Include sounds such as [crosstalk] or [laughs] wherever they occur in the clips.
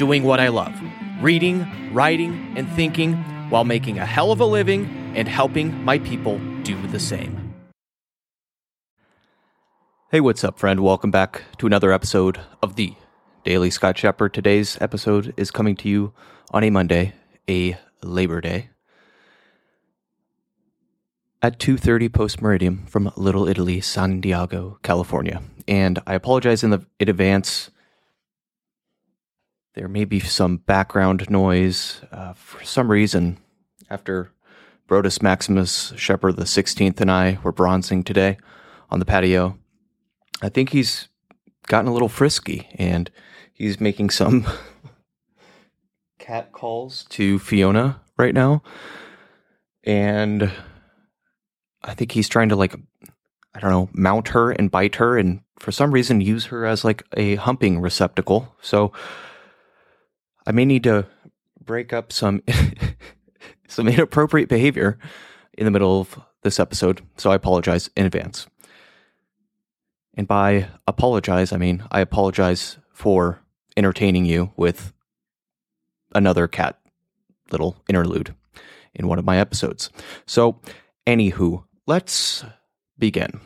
doing what I love reading, writing, and thinking while making a hell of a living and helping my people do the same. Hey, what's up, friend? Welcome back to another episode of the Daily Scott Scheper. Today's episode is coming to you on a Monday, a Labor Day at 2:30 post meridian from Little Italy, San Diego, California. And I apologize in the in advance. There may be some background noise uh, for some reason. After Brodus Maximus Scheper the 16th and I were bronzing today on the patio, I think he's gotten a little frisky and he's making some [laughs] cat calls to Fiona right now. And I think he's trying to like I don't know, mount her and bite her and for some reason use her as like a humping receptacle. So I may need to break up some [laughs] some inappropriate behavior in the middle of this episode. So I apologize in advance. And by apologize, I mean I apologize for entertaining you with another cat little interlude in one of my episodes. So, anywho, let's begin.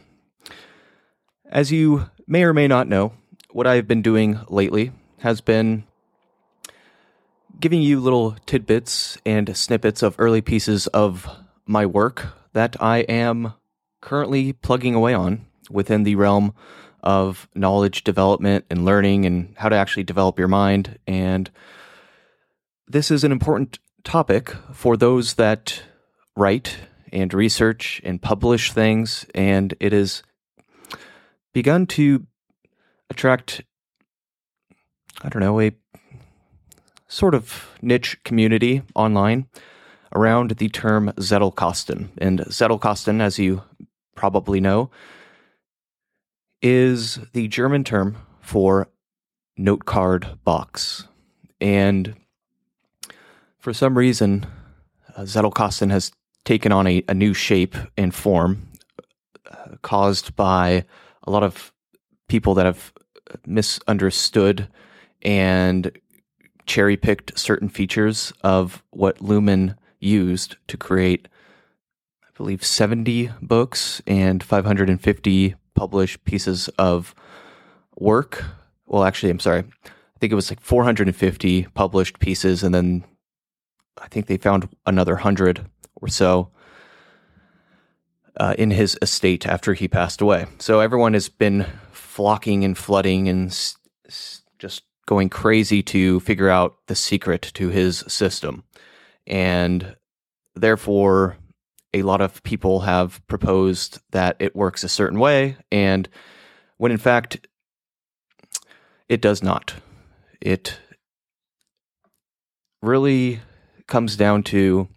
As you may or may not know, what I've been doing lately has been giving you little tidbits and snippets of early pieces of my work that I am currently plugging away on within the realm of knowledge development and learning and how to actually develop your mind. And this is an important topic for those that write and research and publish things, and it has begun to attract, I don't know, a sort of niche community online around the term Zettelkasten. And Zettelkasten, as you probably know, is the German term for note card box. And for some reason, uh, Zettelkasten has taken on a, a new shape and form uh, caused by a lot of people that have misunderstood and cherry picked certain features of what Luhmann used to create, I believe, 70 books and 550 published pieces of work. Well, actually, I'm sorry. I think it was like 450 published pieces, and then I think they found another 100 or so uh, in his estate after he passed away. So everyone has been flocking and flooding and s- s- just going crazy to figure out the secret to his system. And therefore, a lot of people have proposed that it works a certain way, and when in fact, it does not. It really comes down to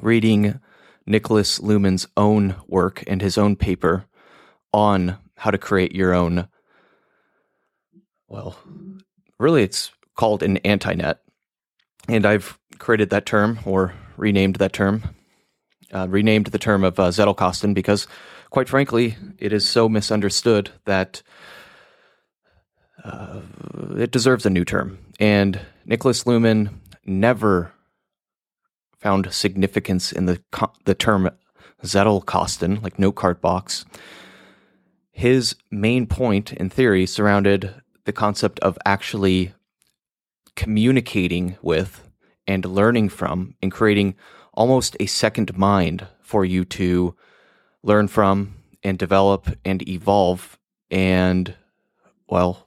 reading Nicholas Luhmann's own work and his own paper on how to create your own. Well, really, it's called an antinet. And I've created that term or renamed that term, uh, renamed the term of uh, Zettelkasten because, quite frankly, it is so misunderstood that uh, it deserves a new term. And Nicholas Luhmann never found significance in the the term Zettelkasten, like note card box. His main point in theory surrounded the concept of actually communicating with and learning from and creating almost a second mind for you to learn from and develop and evolve and well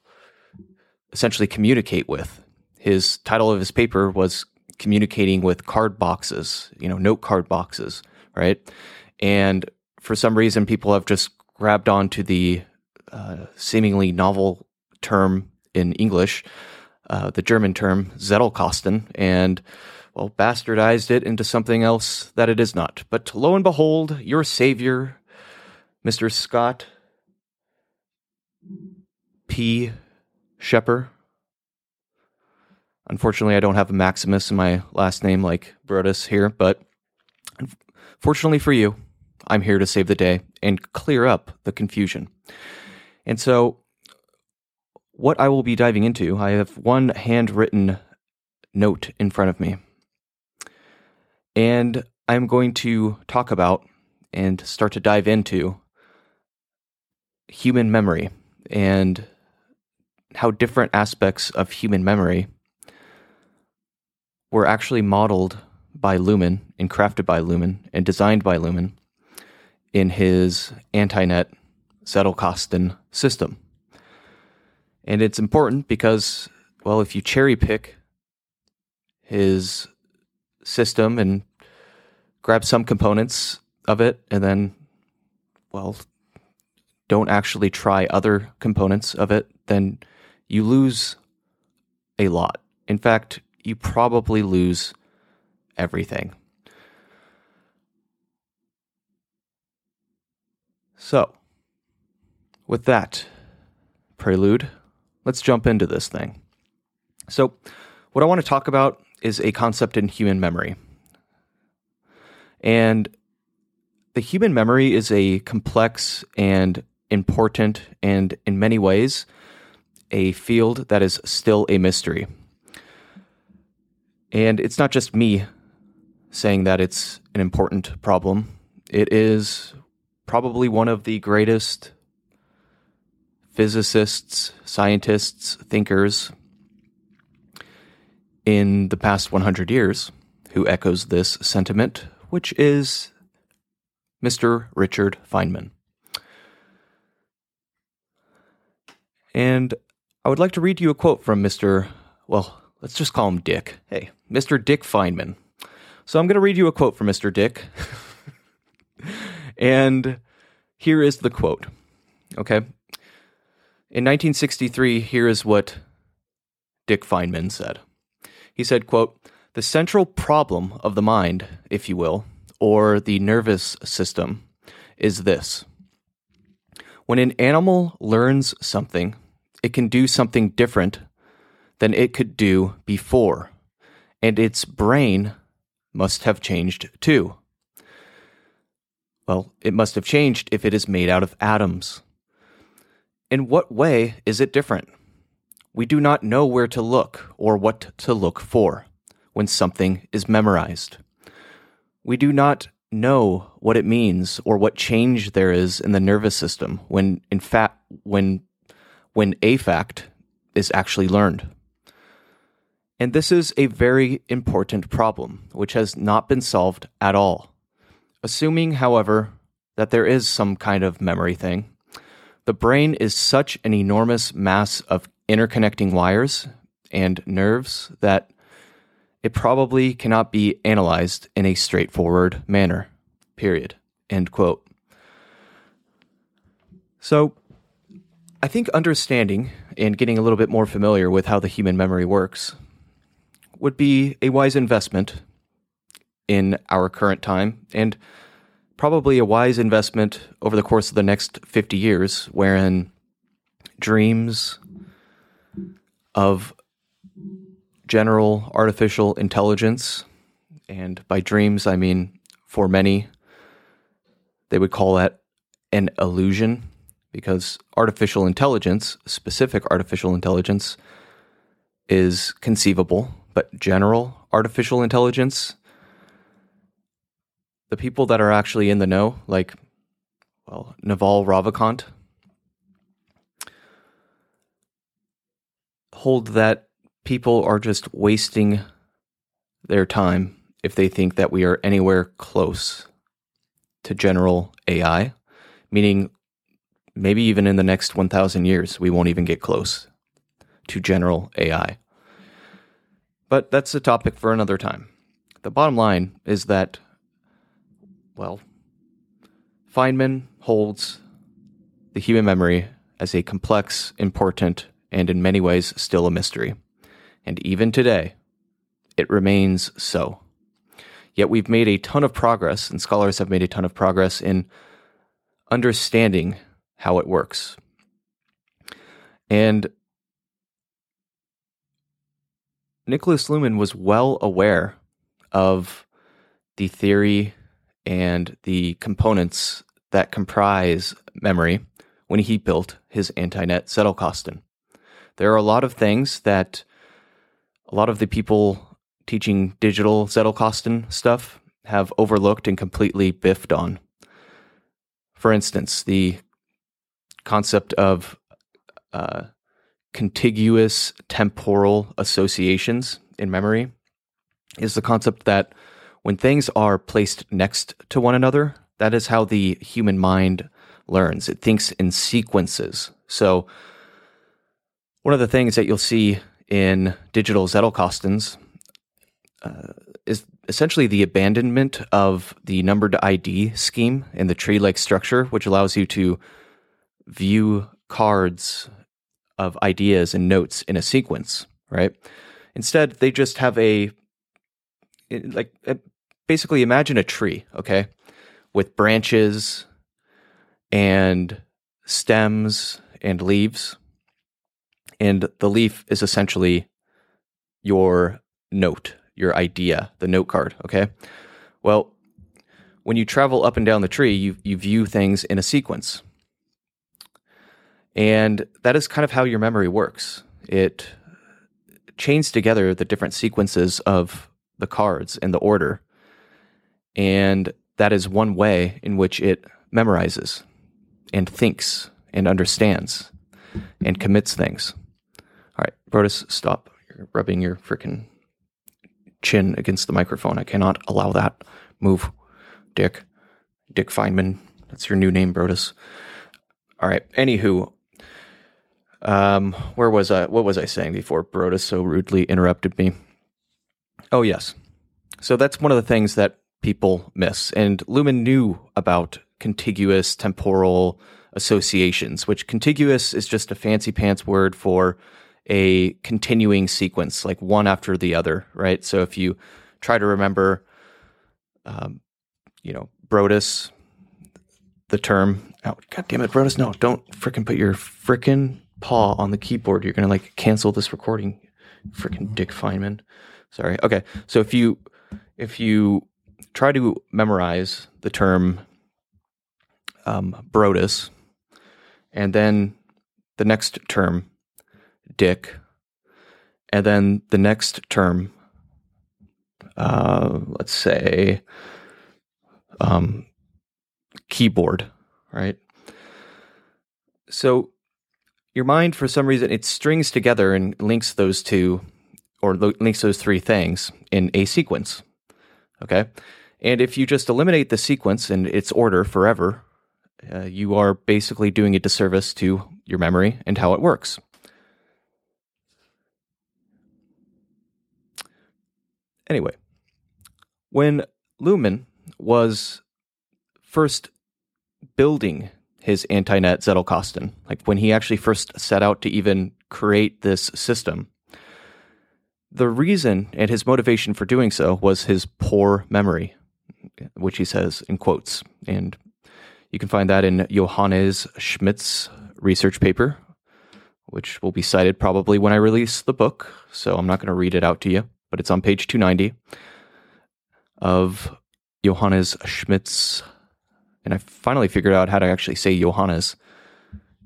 essentially communicate with his title of his paper was communicating with card boxes, you know, note card boxes, right? And for some reason, people have just grabbed onto the uh, seemingly novel term in English uh, the German term Zettelkasten, and well, bastardized it into something else that it is not. But lo and behold, your savior, Mr. Scott P. Scheper. Unfortunately, I don't have a Maximus in my last name like Brodus here, but fortunately for you, I'm here to save the day and clear up the confusion. And so, what I will be diving into, I have one handwritten note in front of me. And I'm going to talk about and start to dive into human memory and how different aspects of human memory were actually modeled by Luhmann and crafted by Luhmann and designed by Luhmann in his AntiNet Zettelkasten system. And it's important because, well, if you cherry pick his system and grab some components of it and then, well, don't actually try other components of it, then you lose a lot. In fact, you probably lose everything. So, with that prelude, let's jump into this thing. So, what I want to talk about is a concept in human memory. And the human memory is a complex and important and, in many ways, a field that is still a mystery. And it's not just me saying that it's an important problem, it is probably one of the greatest physicists, scientists, thinkers in the past 100 years who echoes this sentiment, which is Mr. Richard Feynman. And I would like to read you a quote from Mr. Well, let's just call him Dick. Hey, Mr. Dick Feynman. So I'm going to read you a quote from Mr. Dick. [laughs] and here is the quote. Okay. In 1963, here is what Dick Feynman said. He said, quote, the central problem of the mind, if you will, or the nervous system, is this. When an animal learns something, it can do something different than it could do before, and its brain must have changed too. Well, it must have changed if it is made out of atoms. In what way is it different? We do not know where to look or what to look for when something is memorized. We do not know what it means or what change there is in the nervous system when in fact when when a fact is actually learned. And this is a very important problem, which has not been solved at all. Assuming, however, that there is some kind of memory thing, the brain is such an enormous mass of interconnecting wires and nerves that it probably cannot be analyzed in a straightforward manner. Period. End quote. So, I think understanding and getting a little bit more familiar with how the human memory works would be a wise investment in our current time and probably a wise investment over the course of the next 50 years, wherein dreams of general artificial intelligence, and by dreams, I mean for many, they would call that an illusion because artificial intelligence, specific artificial intelligence, is conceivable, but general artificial intelligence, the people that are actually in the know, like, well, Naval Ravikant, hold that people are just wasting their time if they think that we are anywhere close to general AI, meaning maybe even in the next 1,000 years, we won't even get close to general AI. But that's a topic for another time. The bottom line is that, well, Feynman holds the human memory as a complex, important, and in many ways still a mystery. And even today, it remains so. Yet we've made a ton of progress, and scholars have made a ton of progress in understanding how it works. And Nicholas Luhmann was well aware of the theory and the components that comprise memory when he built his anti-net Zettelkasten. There are a lot of things that a lot of the people teaching digital Zettelkasten stuff have overlooked and completely biffed on. For instance, the concept of uh, contiguous temporal associations in memory is the concept that when things are placed next to one another, that is how the human mind learns. It thinks in sequences. So, one of the things that you'll see in digital Zettelkastens uh, is essentially the abandonment of the numbered ID scheme in the tree like structure, which allows you to view cards of ideas and notes in a sequence, right? Instead, they just have a like basically imagine a tree, okay, with branches and stems and leaves. And the leaf is essentially your note, your idea, the note card, okay? Well, when you travel up and down the tree, you, you view things in a sequence. And that is kind of how your memory works. It chains together the different sequences of the cards in the order. And that is one way in which it memorizes and thinks and understands and commits things. All right, Brodus, stop. You're rubbing your freaking chin against the microphone. I cannot allow that. Move, Dick. Dick Feynman. That's your new name, Brodus. All right. Anywho, um, where was I? What was I saying before Brodus so rudely interrupted me? Oh, yes. So that's one of the things that people miss. And Luhmann knew about contiguous temporal associations, which contiguous is just a fancy pants word for a continuing sequence, like one after the other, right? So if you try to remember, um, you know, Brodus, the term, oh, God damn it, Brodus, no, don't freaking put your freaking paw on the keyboard. You're going to like cancel this recording. Freaking Dick Feynman. Sorry. Okay. So if you, if you try to memorize the term um, Brodus, and then the next term, Dick, and then the next term, uh, let's say, um, keyboard, right? So your mind, for some reason, it strings together and links those two, or links those three things in a sequence. Okay. And if you just eliminate the sequence and its order forever, uh, you are basically doing a disservice to your memory and how it works. Anyway, when Luhmann was first building his anti-net Zettelkasten, like when he actually first set out to even create this system, the reason and his motivation for doing so was his poor memory, which he says in quotes. And you can find that in Johannes Schmidt's research paper, which will be cited probably when I release the book. So I'm not going to read it out to you, but it's on page 290 of Johannes Schmidt's. And I finally figured out how to actually say Johannes.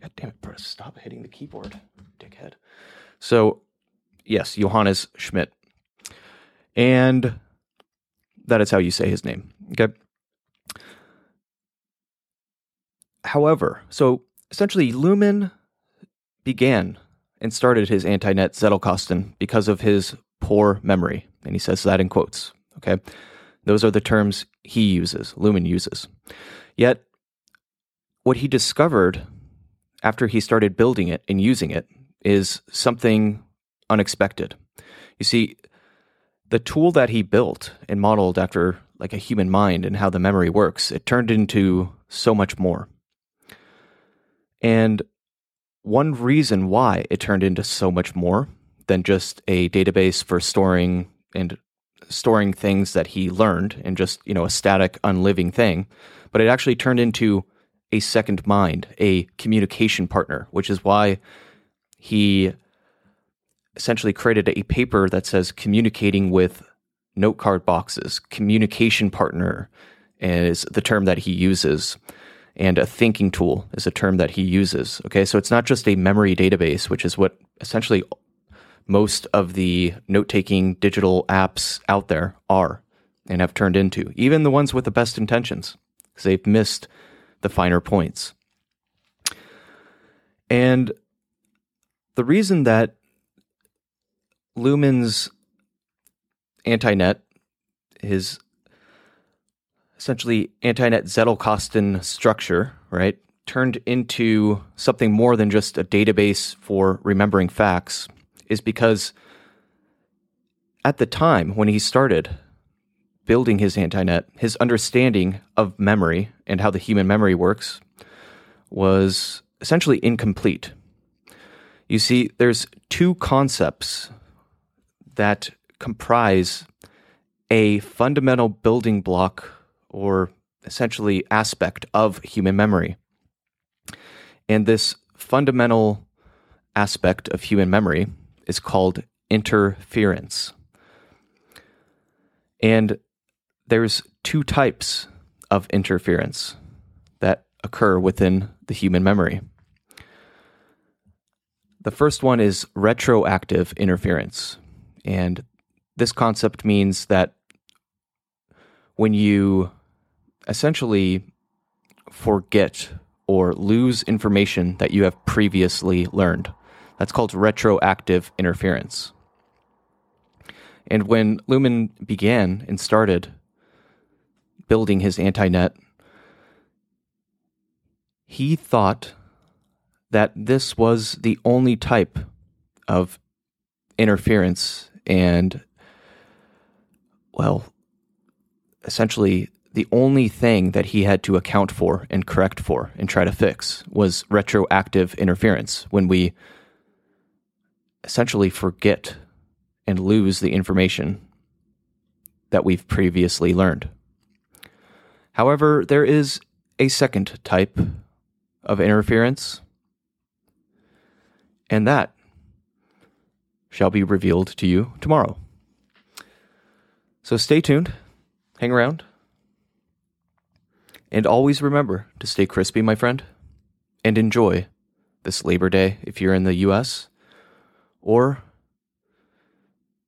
God damn it, bro. Stop hitting the keyboard, dickhead. So, yes, Johannes Schmidt. And that is how you say his name. Okay. However, so essentially, Luhmann began and started his anti-net Zettelkasten because of his poor memory, and he says that in quotes. Okay, those are the terms he uses, Luhmann uses. Yet, what he discovered after he started building it and using it is something unexpected. You see, the tool that he built and modeled after like a human mind and how the memory works, it turned into so much more. And one reason why it turned into so much more than just a database for storing and storing things that he learned and just, you know, a static, unliving thing, but it actually turned into a second mind, a communication partner, which is why he essentially created a paper that says communicating with note card boxes, communication partner is the term that he uses. And a thinking tool is a term that he uses. Okay, so it's not just a memory database, which is what essentially most of the note taking digital apps out there are and have turned into, even the ones with the best intentions, because they've missed the finer points. And the reason that Luhmann's AntiNet, his essentially AntiNet Zettelkasten structure, right, turned into something more than just a database for remembering facts is because at the time when he started building his AntiNet, his understanding of memory and how the human memory works was essentially incomplete. You see, there's two concepts that comprise a fundamental building block or essentially aspect of human memory. And this fundamental aspect of human memory is called interference. And there's two types of interference that occur within the human memory. The first one is retroactive interference. And this concept means that when you essentially forget or lose information that you have previously learned, that's called retroactive interference. And when Luhmann began and started building his AntiNet, he thought that this was the only type of interference and, well, essentially the only thing that he had to account for and correct for and try to fix was retroactive interference when we essentially forget and lose the information that we've previously learned. However, there is a second type of interference, and that shall be revealed to you tomorrow. So stay tuned, hang around, and always remember to stay crispy, my friend, and enjoy this Labor Day if you're in the US or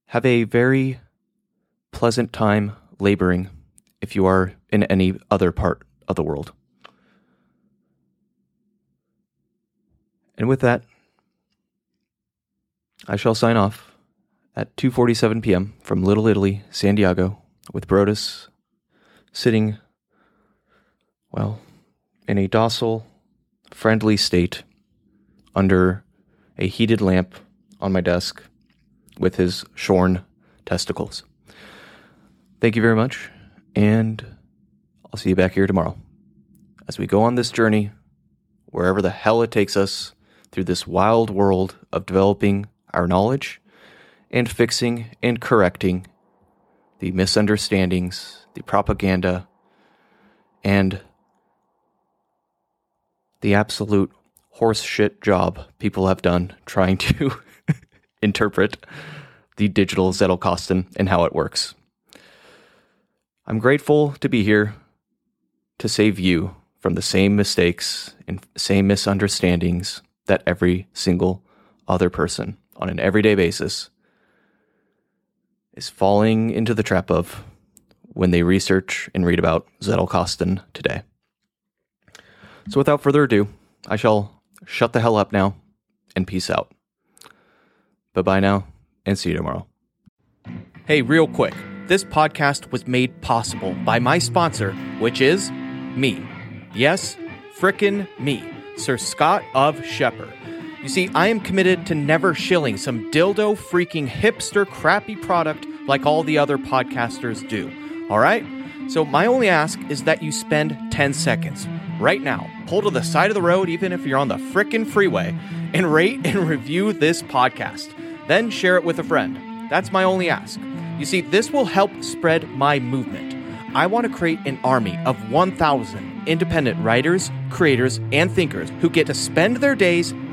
have a very pleasant time laboring if you are in any other part of the world. And with that, I shall sign off at 2:47 p.m. from Little Italy, San Diego, with Brodus sitting well in a docile, friendly state under a heated lamp on my desk with his shorn testicles. Thank you very much, and I'll see you back here tomorrow as we go on this journey, wherever the hell it takes us, through this wild world of developing our knowledge and fixing and correcting the misunderstandings, the propaganda, and the absolute horseshit job people have done trying to [laughs] interpret the digital Zettelkasten and how it works. I'm grateful to be here to save you from the same mistakes and same misunderstandings that every single other person on an everyday basis is falling into the trap of when they research and read about Zettelkasten today. So without further ado, I shall shut the hell up now and peace out. Bye bye now, and see you tomorrow. Hey, real quick. This podcast was made possible by my sponsor, which is me. Yes, frickin' me, Sir Scott of Scheper. You see, I am committed to never shilling some dildo freaking hipster crappy product like all the other podcasters do. All right? So, my only ask is that you spend 10 seconds right now, pull to the side of the road, even if you're on the frickin' freeway, and rate and [laughs] review this podcast. Then share it with a friend. That's my only ask. You see, this will help spread my movement. I want to create an army of 1,000 independent writers, creators, and thinkers who get to spend their days